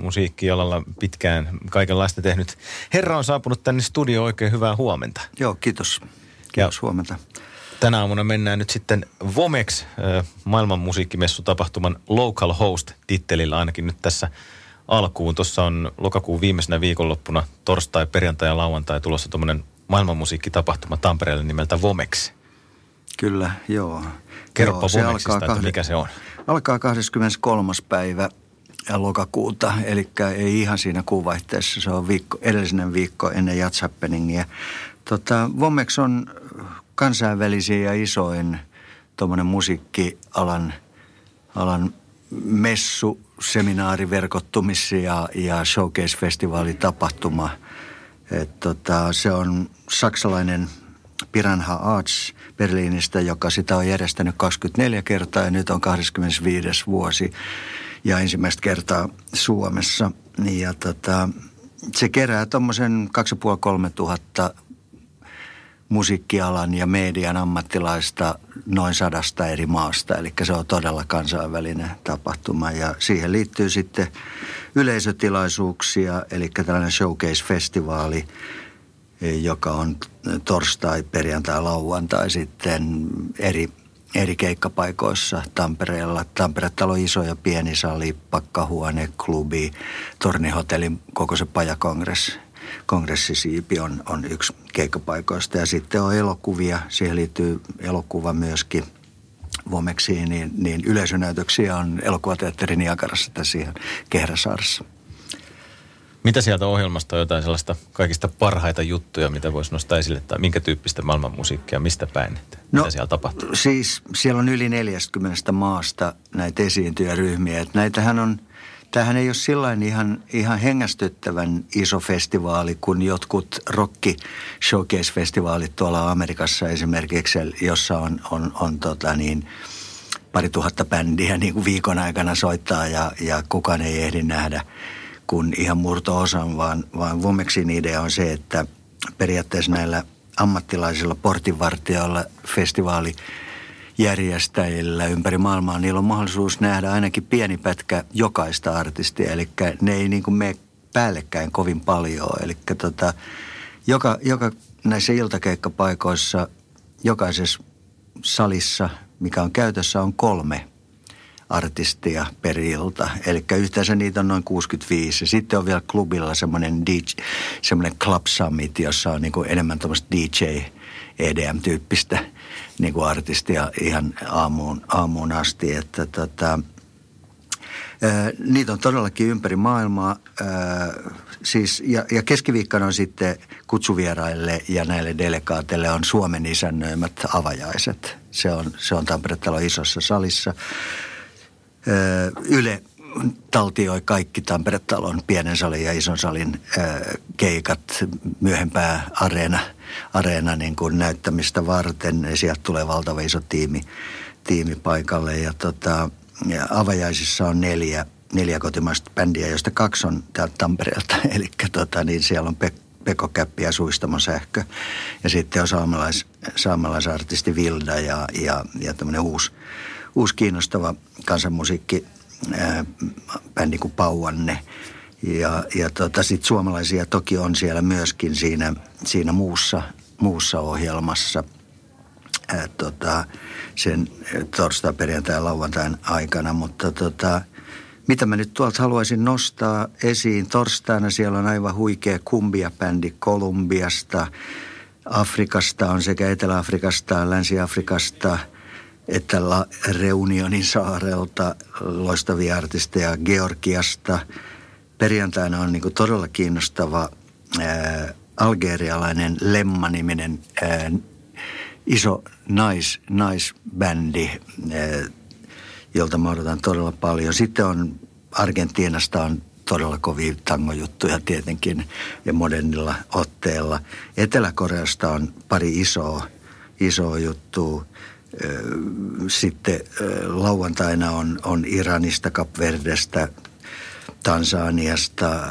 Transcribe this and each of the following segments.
musiikkialalla pitkään kaikenlaista tehnyt. Herra on saapunut tänne studio oikein hyvää huomenta. Joo, kiitos. Kiitos, huomenta. Tänä aamuna mennään nyt sitten Vomex, maailman musiikkimessutapahtuman Local Host-tittelillä ainakin nyt tässä alkuun. Tuossa on lokakuun viimeisenä viikonloppuna torstai, perjantai ja lauantai tulossa tuommoinen maailmanmusiikkitapahtuma Tampereelle nimeltä Vomex. Kyllä, joo. Kerropa joo, Vomexista, että mikä se on. Alkaa 23. päivä lokakuuta, eli ei ihan siinä kuuvaihteessa. Se on viikko, edellinen viikko ennen Jazz Happeningia. Tota, Vomex on kansainvälisiä ja isoin tuommoinen musiikkialan alan messu, seminaari, verkottumis- ja, ja showcase-festivaalitapahtuma. Et tota, se on saksalainen Piranha Arts Berliinistä, joka sitä on järjestänyt 24 kertaa ja nyt on 25. vuosi ja ensimmäistä kertaa Suomessa. Ja tota, se kerää tuommoisen 2500 tuhatta musiikkialan ja median ammattilaista noin sadasta eri maasta. Eli se on todella kansainvälinen tapahtuma ja siihen liittyy sitten yleisötilaisuuksia, eli tällainen showcase-festivaali, joka on torstai, perjantai, lauantai sitten eri, eri keikkapaikoissa Tampereella. Tampere-talo iso ja pieni sali, pakkahuone, klubi, tornihotellin koko se pajakongressi kongressisiipi on, on yksi keikkapaikoista. Ja sitten on elokuvia, siihen liittyy elokuva myöskin Vomeksiin, niin, niin yleisönäytöksiä on elokuvateatterin Niagarassa tässä ihan Kehräsaaressa. Mitä sieltä ohjelmasta on jotain sellaista kaikista parhaita juttuja, mitä voisi nostaa esille, tai minkä tyyppistä maailmanmusiikkia, mistä päin, että no, mitä siellä tapahtuu? Siis siellä on yli 40 maasta näitä esiintyjäryhmiä. Että näitähän on Tämähän ei ole sillain ihan, ihan hengästyttävän iso festivaali kuin jotkut rock showcase-festivaalit tuolla Amerikassa esimerkiksi, jossa on, on, on tota niin, pari tuhatta bändiä niin kuin viikon aikana soittaa ja, ja kukaan ei ehdi nähdä kuin ihan murto-osan, vaan, vaan Vomexin idea on se, että periaatteessa näillä ammattilaisilla portinvartijoilla festivaali – järjestäjillä ympäri maailmaa, niillä on mahdollisuus nähdä ainakin pieni pätkä jokaista artistia. Eli ne ei niin kuin mene päällekkäin kovin paljon. Eli tota, joka, joka näissä iltakeikkapaikoissa, jokaisessa salissa, mikä on käytössä, on kolme artistia per ilta. Eli yhteensä niitä on noin 65. Ja sitten on vielä klubilla semmoinen, DJ, semmoinen Club Summit, jossa on niin kuin enemmän tämmöistä DJ EDM-tyyppistä niin kuin artistia ihan aamuun, aamuun asti. Että tota, Niitä on todellakin ympäri maailmaa. Siis, ja, ja keskiviikkona on sitten kutsuvieraille ja näille delegaateille on Suomen isännöimät avajaiset. Se on, se on Tampere-talon isossa salissa. Yle taltioi kaikki Tampere-talon pienen salin ja ison salin keikat myöhempää areena, areena niin kuin näyttämistä varten. Sieltä tulee valtava iso tiimi, tiimi paikalle ja, tota, ja avajaisissa on neljä, neljä kotimaista bändiä, joista kaksi on täältä Tampereelta. Eli tota, niin siellä on Pek- Pekko Käppi ja Suistamon sähkö. Ja sitten on saamalais, saamalaisartisti Vilda ja, ja, ja tämmöinen uusi, uusi kiinnostava kansanmusiikki bändi kuin Pauanne. Ja, ja tota, sitten suomalaisia toki on siellä myöskin siinä, siinä muussa, muussa ohjelmassa ää, tota, sen torstai, perjantai ja lauantain aikana. Mutta tota, mitä mä nyt tuolta haluaisin nostaa esiin. Torstaina siellä on aivan huikea kumbia-bändi Kolumbiasta. Afrikasta on sekä Etelä-Afrikasta, Länsi-Afrikasta – että La Reunionin saarelta loistavia artisteja Georgiasta. Perjantaina on niin todella kiinnostava ää, algerialainen Lemma-niminen ää, iso nais, naisbändi, jolta mä odotan todella paljon. Sitten on Argentiinasta on todella kovia tangojuttuja tietenkin ja modernilla otteella. Etelä-Koreasta on pari isoa, isoa juttua. Sitten lauantaina on, on Iranista, Kapverdestä, Tansaniasta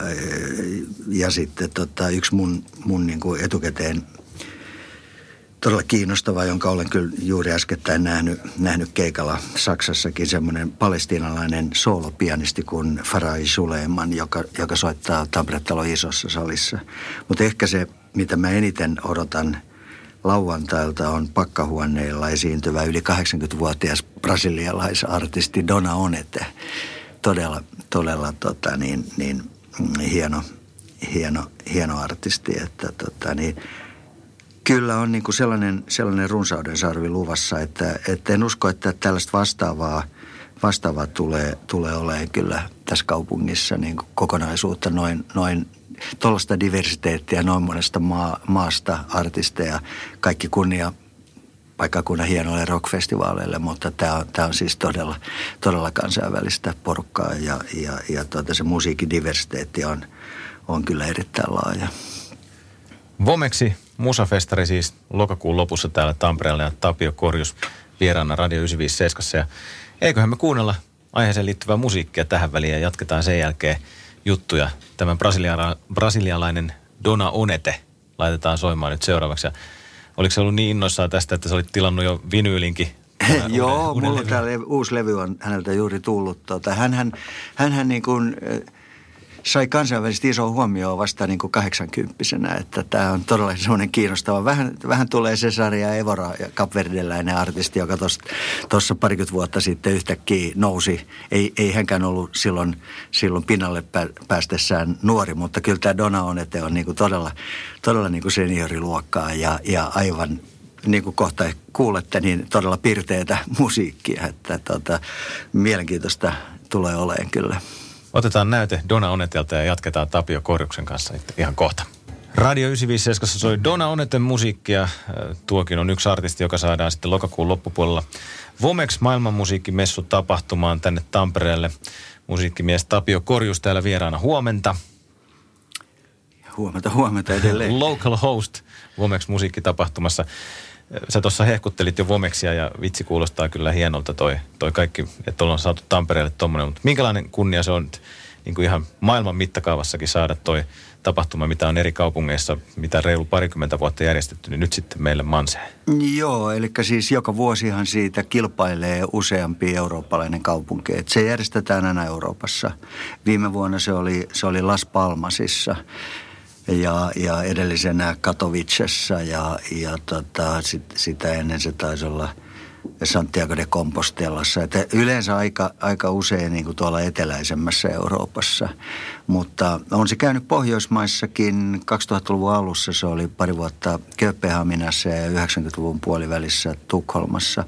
ja sitten tota, yksi mun, mun niin kuin etukäteen todella kiinnostava, jonka olen kyllä juuri äskettäin nähnyt, nähnyt keikalla Saksassakin, semmoinen palestiinalainen soolopianisti kuin Farai Suleiman, joka, joka soittaa Tabretalo isossa salissa. Mutta ehkä se, mitä mä eniten odotan lauantailta, on pakkahuoneilla esiintyvä yli 80-vuotias brasilialaisartisti Dona Onete. Todella, todella tota, niin, niin, hieno, hieno, hieno artisti, että tota, niin, Kyllä on niin kuin sellainen, sellainen runsauden sarvi luvassa, että, että en usko, että tällaista vastaavaa, vastaavaa tulee, tulee olemaan kyllä tässä kaupungissa niin kuin kokonaisuutta noin, noin tuollaista diversiteettiä noin monesta maa, maasta, artisteja, kaikki kunnia paikkakunnan hienoille rockfestivaaleille, mutta tämä on, tämä on siis todella, todella kansainvälistä porukkaa ja, ja, ja tuota, se musiikkidiversiteetti on, on kyllä erittäin laaja. Vomeksi Musafestari siis lokakuun lopussa täällä Tampereella ja Tapio Korjus vieraana Radio 957. Ja eiköhän me kuunnella aiheeseen liittyvää musiikkia tähän väliin ja jatketaan sen jälkeen juttuja. Tämän brasiliala, brasilialainen Dona Onete laitetaan soimaan nyt seuraavaksi. Ja oliko se ollut niin innoissaan tästä, että sä olit tilannut jo vinyylinkin Joo, mulla täällä uusi levy on häneltä juuri tullut. Tota, hänhän, hänhän niin kuin, sai kansainvälisesti iso huomioon vasta niin kuin 80 että tämä on todella semmoinen kiinnostava. Vähän, vähän tulee Cesaria Evora, kapverdeläinen artisti, joka tuossa parikymmentä vuotta sitten yhtäkkiä nousi. Ei, ei hänkään ollut silloin, silloin pinnalle päästessään nuori, mutta kyllä tämä Dona on, että on niin kuin todella, todella niin kuin senioriluokkaa ja, ja aivan niin kuin kohta kuulette, niin todella pirteitä musiikkia. Että tota, mielenkiintoista tulee olemaan kyllä. Otetaan näyte Dona Onetelta ja jatketaan Tapio Korjuksen kanssa ihan kohta. Radio 957 soi Dona Oneten musiikkia. Äh, tuokin on yksi artisti, joka saadaan sitten lokakuun loppupuolella Vomex maailmanmusiikkimessu tapahtumaan tänne Tampereelle. Musiikkimies Tapio Korjus täällä vieraana huomenta. Huomenta, huomenta edelleen. Local host Vomex musiikkitapahtumassa. Sä tuossa hehkuttelit jo Vomeksia ja vitsi kuulostaa kyllä hienolta toi, toi kaikki, että ollaan saatu Tampereelle tommonen. Mutta minkälainen kunnia se on niin kuin ihan maailman mittakaavassakin saada toi tapahtuma, mitä on eri kaupungeissa, mitä reilu parikymmentä vuotta järjestetty, niin nyt sitten meille Manseen. Joo, eli siis joka vuosihan siitä kilpailee useampi eurooppalainen kaupunki. Et se järjestetään aina Euroopassa. Viime vuonna se oli, se oli Las Palmasissa ja, ja edellisenä Katowicessa ja, ja tota, sit, sitä ennen se taisi olla Santiago de Compostelassa. Että yleensä aika, aika usein niin kuin tuolla eteläisemmässä Euroopassa. Mutta on se käynyt Pohjoismaissakin. 2000-luvun alussa se oli pari vuotta Kööpenhaminassa ja 90-luvun puolivälissä Tukholmassa.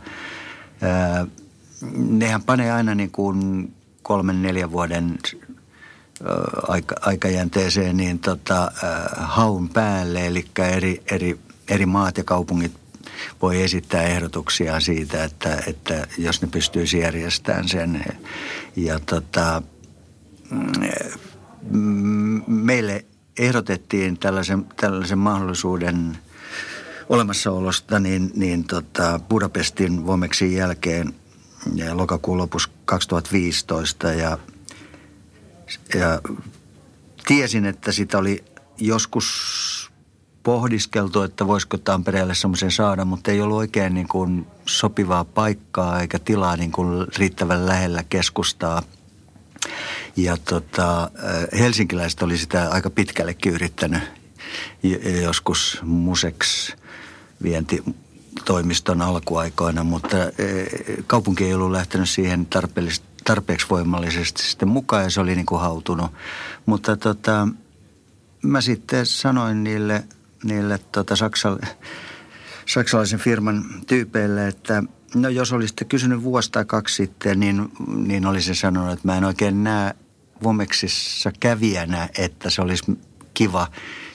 nehän panee aina niin kuin kolmen, neljän vuoden aika, aikajänteeseen niin tota, haun päälle, eli eri, eri, eri maat ja kaupungit voi esittää ehdotuksia siitä, että, että jos ne pystyisi järjestämään sen. Ja tota, mm, meille ehdotettiin tällaisen, tällaisen mahdollisuuden olemassaolosta niin, niin tota Budapestin Vomeksin jälkeen ja lokakuun lopussa 2015 ja – ja tiesin, että sitä oli joskus pohdiskeltu, että voisiko Tampereelle semmoisen saada, mutta ei ollut oikein niin kuin sopivaa paikkaa eikä tilaa niin kuin riittävän lähellä keskustaa. Ja tota, helsinkiläiset oli sitä aika pitkällekin yrittänyt joskus museks vienti toimiston alkuaikoina, mutta kaupunki ei ollut lähtenyt siihen tarpeellisesti tarpeeksi voimallisesti sitten mukaan ja se oli niin kuin hautunut. Mutta tota, mä sitten sanoin niille, niille tota Saksal, saksalaisen firman tyypeille, että no jos olisitte kysynyt vuosi tai kaksi sitten, niin, niin olisin sanonut, että mä en oikein näe Vomeksissa kävijänä, että se olisi kiva,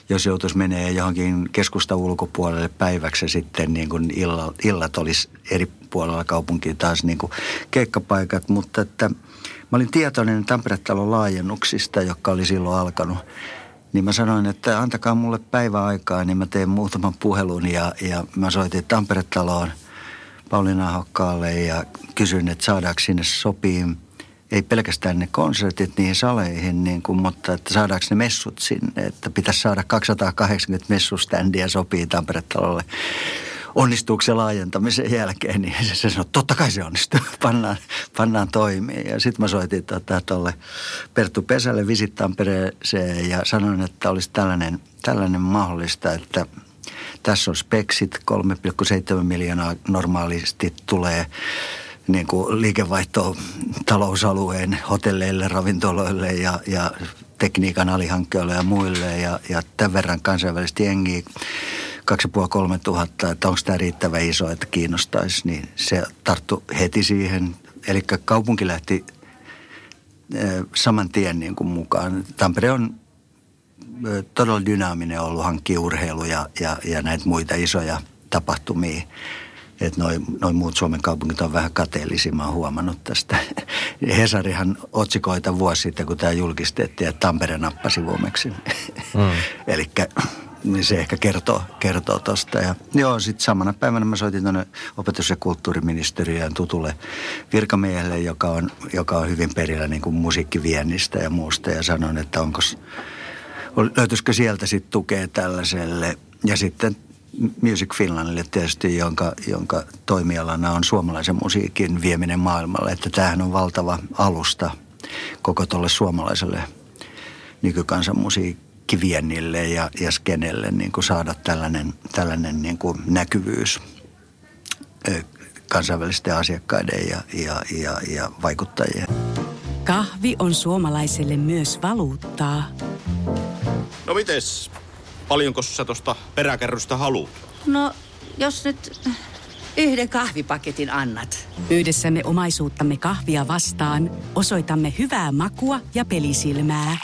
jos joutuisi menee johonkin keskusta ulkopuolelle päiväksi sitten niin kuin illat, illat olisi eri puolella kaupunkia taas niin kuin keikkapaikat, mutta että Mä olin tietoinen Tampere-talon laajennuksista, jotka oli silloin alkanut. Niin mä sanoin, että antakaa mulle päivä aikaa, niin mä teen muutaman puhelun ja, ja mä soitin Tampere-taloon Pauliina Hokkaalle ja kysyin, että saadaanko sinne sopiin ei pelkästään ne konsertit niihin saleihin, niin kuin, mutta että saadaanko ne messut sinne. Että pitäisi saada 280 messuständiä sopii Tampere-talolle. Onnistuuko se laajentamisen jälkeen, niin se, sanoi, totta kai se onnistuu, pannaan, pannaan toimii. Ja sitten mä soitin tuolle tota, Perttu Pesälle Visit Tampereeseen ja sanoin, että olisi tällainen, tällainen mahdollista, että tässä on speksit, 3,7 miljoonaa normaalisti tulee niin kuin liikevaihto talousalueen hotelleille, ravintoloille ja, ja tekniikan alihankkijoille ja muille ja, ja tämän verran kansainvälisesti jengiä. 2500 tuhatta, että onko tämä riittävä iso, että kiinnostaisi, niin se tarttu heti siihen. Eli kaupunki lähti saman tien niin kuin mukaan. Tampere on todella dynaaminen ollut hankkia urheilu ja, ja, ja näitä muita isoja tapahtumia että noin noi muut Suomen kaupungit on vähän kateellisia, mä oon huomannut tästä. Hesarihan otsikoita vuosi sitten, kun tämä julkistettiin, että Tampere nappasi vuomeksi. Mm. Eli niin se ehkä kertoo, kertoo tosta. Ja joo, sitten samana päivänä mä soitin tuonne opetus- ja kulttuuriministeriöön tutulle virkamiehelle, joka on, joka on hyvin perillä niin kuin musiikkiviennistä ja muusta. Ja sanoin, että onko, löytyisikö sieltä sitten tukea tällaiselle. Ja sitten Music Finlandille tietysti, jonka, jonka toimialana on suomalaisen musiikin vieminen maailmalle. Että tämähän on valtava alusta koko tuolle suomalaiselle nykykansanmusiikkiviennille ja, ja skenelle niin kuin saada tällainen, tällainen niin kuin näkyvyys kansainvälisten asiakkaiden ja, ja, ja, ja vaikuttajien. Kahvi on suomalaiselle myös valuuttaa. No mites Paljonko sä tuosta peräkärrystä haluat? No, jos nyt yhden kahvipaketin annat. Yhdessämme omaisuuttamme kahvia vastaan osoitamme hyvää makua ja pelisilmää.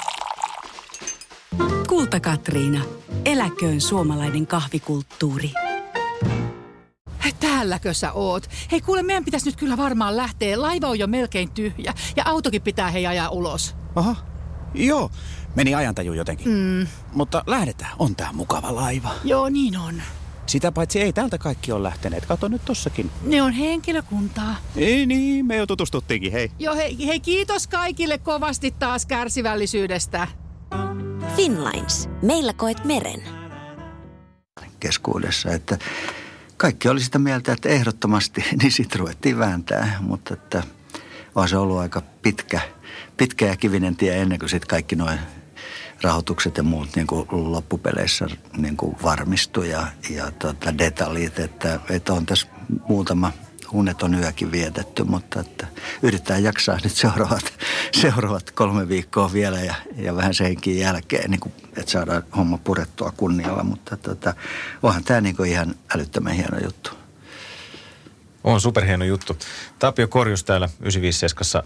Kulta Katriina. Eläköön suomalainen kahvikulttuuri. Täälläkö sä oot? Hei kuule, meidän pitäisi nyt kyllä varmaan lähteä. Laiva on jo melkein tyhjä ja autokin pitää hei ajaa ulos. Aha, joo. Meni ajantaju jotenkin. Mm. Mutta lähdetään, on tää mukava laiva. Joo, niin on. Sitä paitsi ei täältä kaikki ole lähteneet. Kato nyt tossakin. Ne on henkilökuntaa. Ei niin, me jo tutustuttiinkin, hei. Joo, hei, hei kiitos kaikille kovasti taas kärsivällisyydestä. Finlines. Meillä koet meren. Keskuudessa, että kaikki oli sitä mieltä, että ehdottomasti, niin sitten ruvettiin vääntää, mutta että on se ollut aika pitkä, pitkä ja kivinen tie ennen kuin sitten kaikki noin rahoitukset ja muut niin kuin loppupeleissä niin kuin varmistui ja, ja tota, detaljit, että, että on tässä muutama uneton yökin vietetty, mutta että yritetään jaksaa nyt seuraavat, seuraavat kolme viikkoa vielä ja, ja vähän senkin jälkeen, niin kuin, että saadaan homma purettua kunnialla, mutta tota, onhan tämä niin kuin ihan älyttömän hieno juttu. On superhieno juttu. Tapio Korjus täällä 957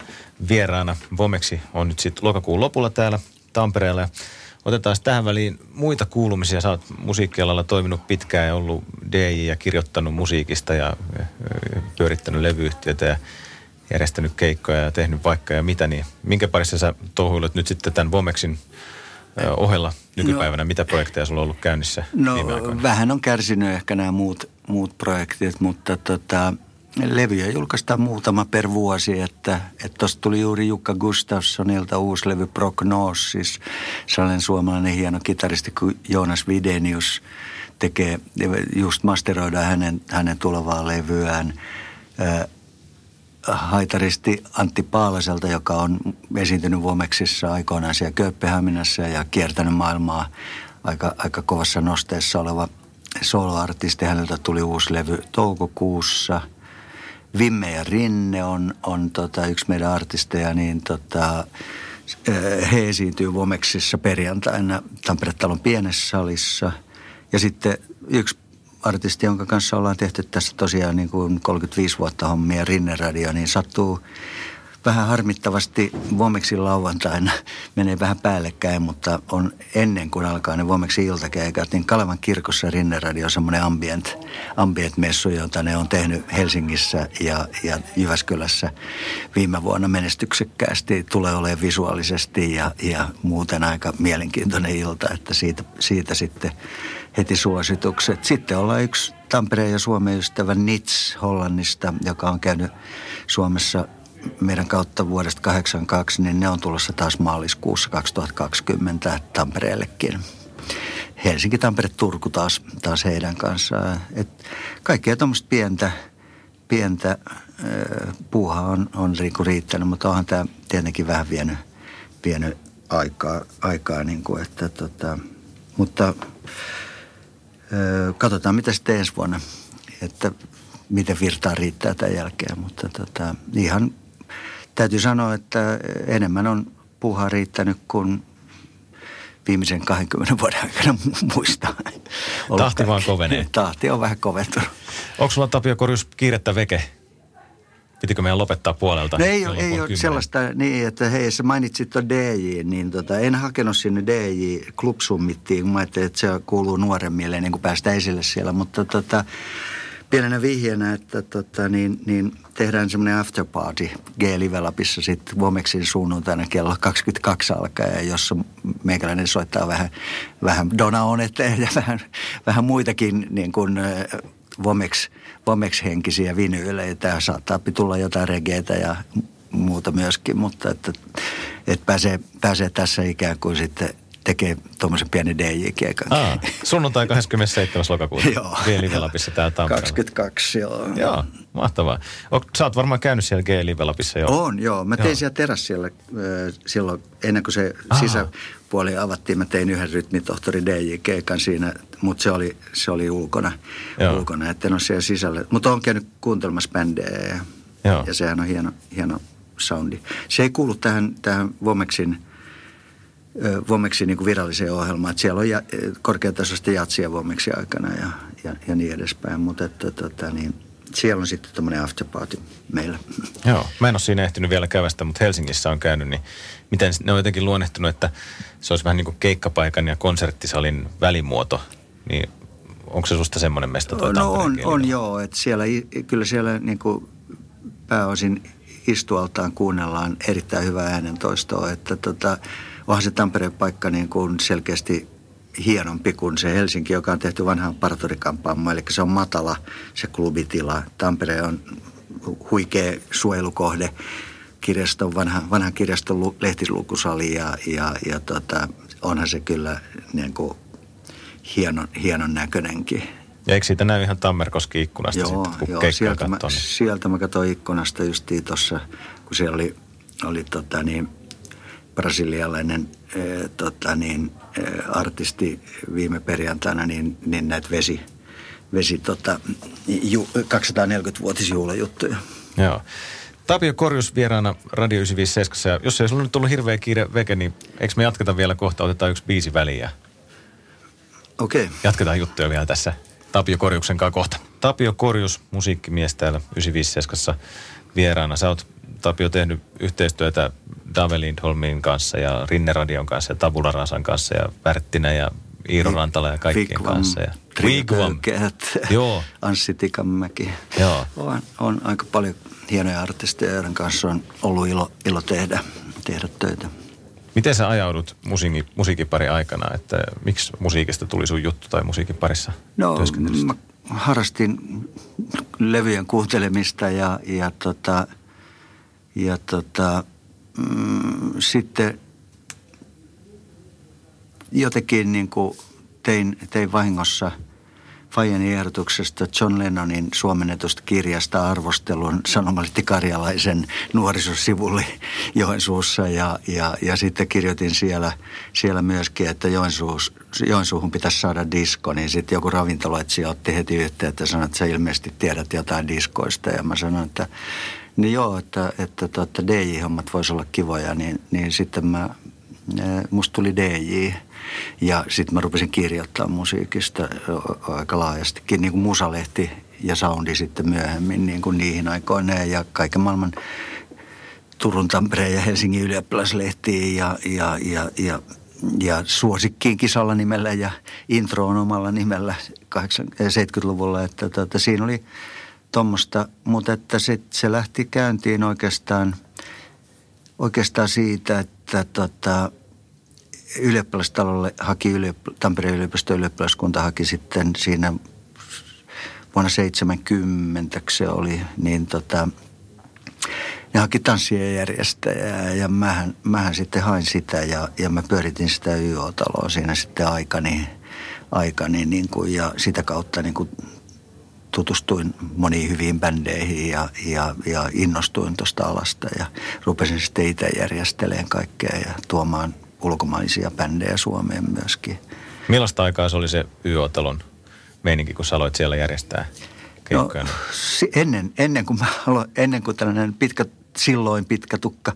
vieraana. Vomeksi on nyt sitten lokakuun lopulla täällä Tampereella. Otetaan tähän väliin muita kuulumisia. Sä oot musiikkialalla toiminut pitkään ja ollut DJ ja kirjoittanut musiikista ja pyörittänyt levyyhtiötä ja järjestänyt keikkoja ja tehnyt vaikka ja mitä. Niin minkä parissa sä touhuilet nyt sitten tämän Vomexin ohella nykypäivänä? No, mitä projekteja sulla on ollut käynnissä No vähän on kärsinyt ehkä nämä muut, muut projektit, mutta tota, levyjä julkaistaan muutama per vuosi, että tuosta tuli juuri Jukka Gustafssonilta uusi levy Prognosis. Sellainen suomalainen hieno kitaristi kuin Joonas Videnius tekee, just masteroidaan hänen, hänen tulevaa levyään. haitaristi Antti Paalaselta, joka on esiintynyt Vuomeksissa aikoinaan siellä Kööpenhaminassa ja kiertänyt maailmaa aika, aika kovassa nosteessa oleva soloartisti. Häneltä tuli uusi levy toukokuussa – Vimme ja Rinne on, on tota, yksi meidän artisteja, niin tota, he esiintyy Vomeksissa perjantaina Tampere-talon pienessä salissa. Ja sitten yksi artisti, jonka kanssa ollaan tehty tässä tosiaan niin kuin 35 vuotta hommia, Rinne Radio, niin sattuu vähän harmittavasti Vomeksin lauantaina menee vähän päällekkäin, mutta on ennen kuin alkaa ne Vomeksin iltakeikat, niin Kalevan kirkossa Rinneradio on semmoinen ambient, ambient-messu, jota ne on tehnyt Helsingissä ja, ja Jyväskylässä viime vuonna menestyksekkäästi. Tulee olemaan visuaalisesti ja, ja muuten aika mielenkiintoinen ilta, että siitä, siitä sitten heti suositukset. Sitten ollaan yksi Tampereen ja Suomen ystävä Nits Hollannista, joka on käynyt Suomessa meidän kautta vuodesta 82, niin ne on tulossa taas maaliskuussa 2020 Tampereellekin. Helsinki, Tampere, Turku taas, taas heidän kanssaan. Et kaikkea tuommoista pientä, pientä äh, puuhaa on, on niinku riittänyt, mutta onhan tämä tietenkin vähän vienyt, vienyt aikaa, aikaa niin kuin, että tota, mutta äh, katsotaan mitä sitten ensi vuonna, että miten virtaa riittää tämän jälkeen, mutta tota, ihan täytyy sanoa, että enemmän on puuhaa riittänyt kuin viimeisen 20 vuoden aikana muista. Tahti vaan kovenee. Tahti on vähän koventunut. Onko sulla Tapio Korjus kiirettä veke? Pitikö meidän lopettaa puolelta? No ei, ole, ei ole sellaista niin, että hei, sä mainitsit tuon DJ, niin tota, en hakenut sinne DJ Club Summittiin, mä ajattelin, että se kuuluu nuoremmille niin kuin päästä esille siellä, mutta tota, pienenä vihjenä, että tota, niin, niin tehdään semmoinen afterparty G-Livelapissa sitten Vomexin suunnuntaina kello 22 alkaen, jossa meikäläinen soittaa vähän, vähän Dona ja vähän, vähän muitakin niin kuin, Vomex, Vomex-henkisiä vinyylejä. Saattaa tulla jotain regeitä ja muuta myöskin, mutta että, että pääsee, pääsee tässä ikään kuin sitten tekee tuommoisen pienen DJ-keikan. Aa, sunnuntai 27. lokakuuta. joo. G-Livelapissa täällä Tampereella. 22, joo. Joo, mahtavaa. O, sä oot varmaan käynyt siellä G-Livelapissa jo. On, joo. Mä tein joo. siellä terassilla silloin, ennen kuin se Aha. sisäpuoli avattiin, mä tein yhden rytmitohtori DJ-keikan siinä, mutta se oli, se oli ulkona, joo. ulkona, että en ole siellä sisällä. Mutta on käynyt kuuntelemassa bändejä ja, joo. ja sehän on hieno, hieno soundi. Se ei kuulu tähän, tähän Vomexin – Vomeksin niin viralliseen ohjelmaan. Että siellä on ja, korkeatasoista jatsia Vomeksi aikana ja, ja, ja niin edespäin. Mutta että, tota, niin, siellä on sitten tämmöinen afterparty meillä. Joo, mä en ole siinä ehtinyt vielä kävästä, mutta Helsingissä on käynyt, niin miten ne on jotenkin luonnehtunut, että se olisi vähän niin kuin keikkapaikan ja konserttisalin välimuoto, niin onko se susta semmoinen mesta? No on, on joo, että siellä, kyllä siellä niin kuin pääosin istualtaan kuunnellaan erittäin hyvää äänentoistoa, että tota, onhan se Tampereen paikka niin kuin selkeästi hienompi kuin se Helsinki, joka on tehty vanhaan parturikampaamaan. Eli se on matala se klubitila. Tampere on huikea suojelukohde kirjaston, vanha, vanhan kirjaston lehtislukusali ja, ja, ja tota, onhan se kyllä niin kuin hienon, hienon näköinenkin. Ja eikö siitä näy ihan Tammerkoski ikkunasta joo, sitten, kun joo, sieltä, mä, niin? sieltä mä katsoin ikkunasta justiin tuossa, kun siellä oli, oli tota niin, brasilialainen äh, tota niin, äh, artisti viime perjantaina, niin, niin näitä vesi, vesi tota, ju, 240-vuotisjuhlajuttuja. Joo. Tapio Korjus vieraana Radio 957. Ja jos ei sulla nyt tullut hirveä kiire veke, niin eikö me jatketa vielä kohta, otetaan yksi biisi väliin Okei. Okay. Jatketaan juttuja vielä tässä Tapio Korjuksen kanssa kohta. Tapio Korjus, musiikkimies täällä 957 vieraana. Sä oot Tapio tehnyt yhteistyötä Dave Lindholmin kanssa ja Rinne Radion kanssa ja Tabula Rasan kanssa ja Värttinä ja Iiro Rantala ja kaikkien Vigvam, kanssa. Ja Vigvam. Joo. Anssi Tikanmäki. Joo. On, on aika paljon hienoja artisteja, joiden kanssa on ollut ilo, ilo tehdä, tehdä töitä. Miten sä ajaudut musiikin, musiikkipari aikana, että miksi musiikista tuli sun juttu tai musiikin parissa No mä harrastin levyjen kuuntelemista ja, ja, tota, ja tota, mm, sitten jotenkin niin kuin tein, tein vahingossa Fajani ehdotuksesta John Lennonin suomennetusta kirjasta arvostelun sanomalehti Karjalaisen nuorisosivulle Joensuussa. Ja, ja, ja sitten kirjoitin siellä, siellä myöskin, että Joensuus, Joensuuhun pitäisi saada disko, niin sitten joku ravintoloitsija otti heti yhteyttä ja sanoi, että sä ilmeisesti tiedät jotain diskoista. Ja mä sanoin, että niin joo, että, että että DJ-hommat voisi olla kivoja, niin, niin sitten mä, musta tuli DJ. Ja sitten mä rupesin kirjoittaa musiikista aika laajastikin, niin kuin musalehti ja soundi sitten myöhemmin niin kuin niihin aikoina ja kaiken maailman Turun, Tampereen ja Helsingin ylioppilaslehtiin ja, ja, ja, ja, ja suosikkiin kisalla nimellä ja introon omalla nimellä 70-luvulla. Että tota, siinä oli tuommoista, mutta että sit se lähti käyntiin oikeastaan, oikeastaan siitä, että tota, ylioppilastalolle haki yliop- Tampereen yliopiston ylioppilaskunta haki sitten siinä vuonna 70 se oli, niin tota, ne haki tanssien järjestäjää ja mähän, mähän sitten hain sitä ja, ja mä pyöritin sitä YO-taloa siinä sitten aikani, aikani niin kuin, ja sitä kautta niin kuin tutustuin moniin hyviin bändeihin ja, ja, ja innostuin tuosta alasta ja rupesin sitten itse järjestelemään kaikkea ja tuomaan ulkomaisia bändejä Suomeen myöskin. Millaista aikaa se oli se YO-talon meininki, kun sä aloit siellä järjestää keikkoja? No, ennen, ennen, kuin mä aloin, ennen kuin tällainen pitkä, silloin pitkä tukka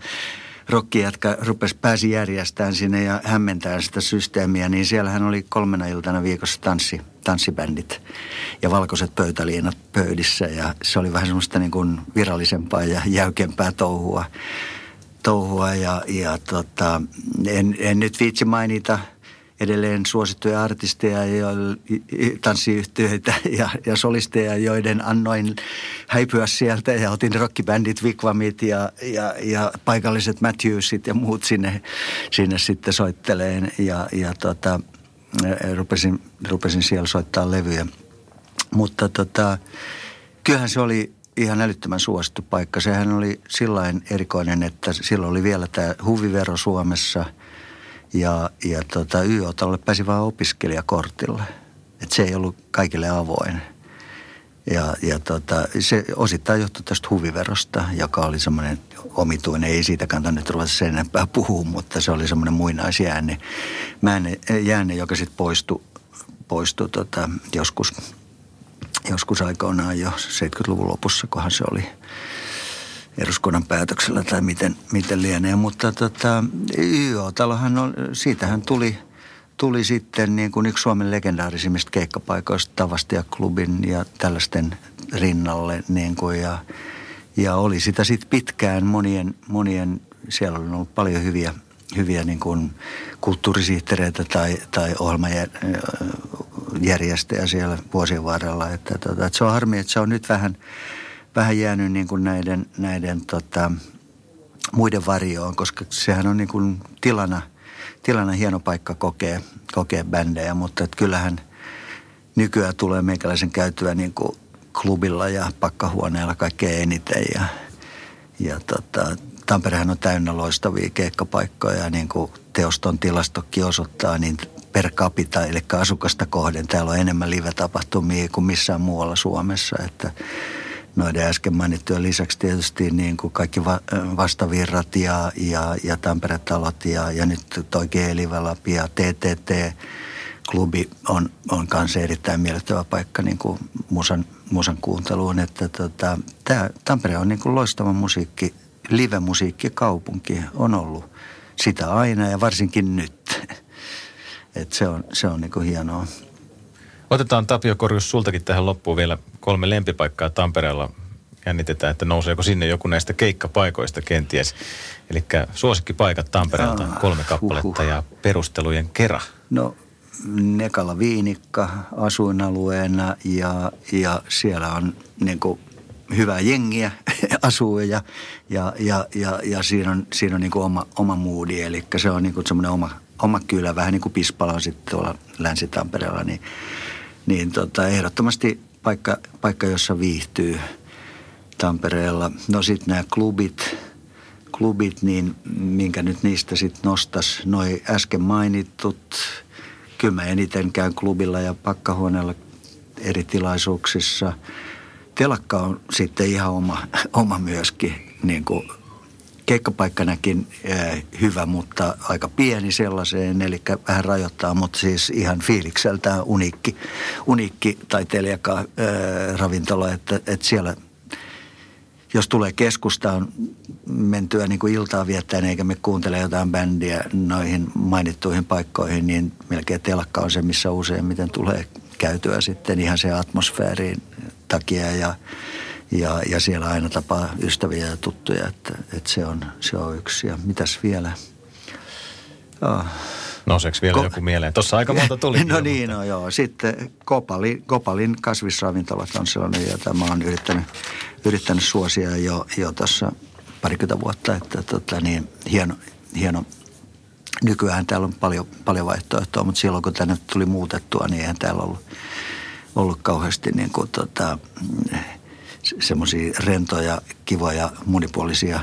rokkijätkä rupesi pääsi järjestämään sinne ja hämmentämään sitä systeemiä, niin siellähän oli kolmena iltana viikossa tanssi, tanssibändit ja valkoiset pöytäliinat pöydissä ja se oli vähän semmoista niin kuin virallisempaa ja jäykempää touhua touhua ja, ja tota, en, en nyt viitsi mainita edelleen suosittuja artisteja ja tanssiyhtiöitä ja, ja solisteja, joiden annoin häipyä sieltä ja otin rockibändit, Vikvamit ja, ja, ja paikalliset Matthewsit ja muut sinne, sinne sitten soitteleen ja, ja tota, rupesin, rupesin siellä soittaa levyjä. Mutta tota, kyllähän se oli ihan älyttömän suosittu paikka. Sehän oli sillain erikoinen, että silloin oli vielä tämä huvivero Suomessa ja, ja tota, YOTalle pääsi vain opiskelijakortilla. Että se ei ollut kaikille avoin. Ja, ja tota, se osittain johtui tästä huviverosta, joka oli semmoinen omituinen. Ei siitä kannata ruveta sen enempää puhua, mutta se oli semmoinen muinaisjäänne, jäänne, joka sitten poistui, poistui tota, joskus joskus aikoinaan jo 70-luvun lopussa, kohan se oli eduskunnan päätöksellä tai miten, miten lienee. Mutta tota, YO-talohan on, siitähän tuli, tuli sitten niin kuin yksi Suomen legendaarisimmista keikkapaikoista Tavastia klubin ja tällaisten rinnalle. Niin kuin ja, ja oli sitä sitten pitkään monien, monien, siellä on ollut paljon hyviä, hyviä niin kuin kulttuurisihteereitä tai, tai ohjelmajärjestäjä siellä vuosien varrella. Että, tota, että se on harmi, että se on nyt vähän, vähän jäänyt niin kuin näiden, näiden tota, muiden varjoon, koska sehän on niin kuin tilana, tilana hieno paikka kokea, kokea bändejä, mutta että kyllähän nykyään tulee meikäläisen käytyä niin kuin klubilla ja pakkahuoneella kaikkein eniten ja, ja tota, Tamperehan on täynnä loistavia keikkapaikkoja, niin kuin teoston tilastokin osoittaa, niin per capita, eli asukasta kohden, täällä on enemmän live-tapahtumia kuin missään muualla Suomessa, että noiden äsken mainittujen lisäksi tietysti niin kuin kaikki va- vastavirrat ja, ja, ja Tampere-talot ja, ja nyt toi Geelivalap ja TTT klubi on, on kanssa erittäin miellyttävä paikka niin kuin musan, musan kuunteluun. Että tota, tää, Tampere on niin kuin loistava musiikki live-musiikkikaupunki on ollut sitä aina ja varsinkin nyt. Et se on, se on niinku hienoa. Otetaan Tapio Korjus sultakin tähän loppuun vielä kolme lempipaikkaa Tampereella. Jännitetään, että nouseeko sinne joku näistä keikkapaikoista kenties. Eli suosikkipaikat Tampereelta ah, kolme kappaletta uhuh. ja perustelujen kera. No Nekala Viinikka asuinalueena ja, ja siellä on niin kuin hyvää jengiä asuu ja, ja, ja, ja, ja siinä on, siinä on niin kuin oma, oma moodi. Eli se on niin kuin semmoinen oma, oma kylä, vähän niin kuin Pispala on sitten tuolla Länsi-Tampereella. Niin, niin tota, ehdottomasti paikka, paikka, jossa viihtyy Tampereella. No sitten nämä klubit, klubit, niin minkä nyt niistä sitten nostas, noi äsken mainitut, kyllä mä eniten käyn klubilla ja pakkahuoneella eri tilaisuuksissa – telakka on sitten ihan oma, oma myöskin niin kuin keikkapaikkanakin äh, hyvä, mutta aika pieni sellaiseen, eli vähän rajoittaa, mutta siis ihan fiilikseltään uniikki, uniikki taiteilijaka äh, ravintola, että, että siellä jos tulee keskustaan mentyä niin kuin iltaa viettäen eikä me kuuntele jotain bändiä noihin mainittuihin paikkoihin, niin melkein telakka on se, missä useimmiten tulee käytyä sitten ihan se atmosfääriin takia ja, ja, ja siellä aina tapaa ystäviä ja tuttuja, että, että se, on, se on yksi. Ja mitäs vielä? Oh. Nouseeko vielä Ko- joku mieleen? Tuossa aika monta tuli. no niin, mutta... no joo. Sitten Kopali, Kopalin kasvisravintolat on sellainen, jota mä oon yrittänyt, yrittänyt suosia jo, jo tuossa parikymmentä vuotta. Että tota, niin, hieno, hieno. Nykyään täällä on paljon, paljon vaihtoehtoa, mutta silloin kun tänne tuli muutettua, niin eihän täällä ollut, ollut kauheasti niin kuin, tota, semmoisia rentoja, kivoja, monipuolisia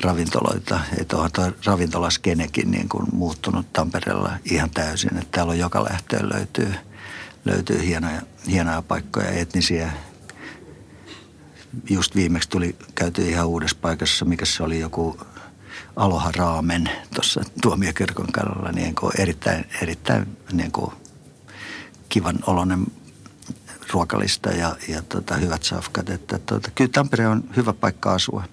ravintoloita. Että onhan tuo ravintolaskenekin niin kuin muuttunut Tampereella ihan täysin. Että täällä on joka lähtöön löytyy, löytyy hienoja, hienoja paikkoja, etnisiä. Just viimeksi tuli, käyty ihan uudessa paikassa, mikä se oli joku Aloha Raamen tuossa Tuomiokirkon kannalla, niin kuin erittäin, erittäin niin kuin kivan oloinen ruokalista ja, ja tota, hyvät safkat. Että, tota, kyllä Tampere on hyvä paikka asua.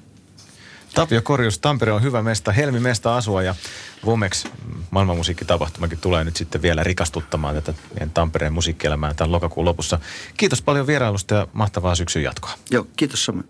Tapio Korjus, Tampere on hyvä mesta, Helmi mesta asua ja Vomex maailmanmusiikkitapahtumakin tulee nyt sitten vielä rikastuttamaan tätä meidän Tampereen musiikkielämää tämän lokakuun lopussa. Kiitos paljon vierailusta ja mahtavaa syksyn jatkoa. Joo, kiitos samoin.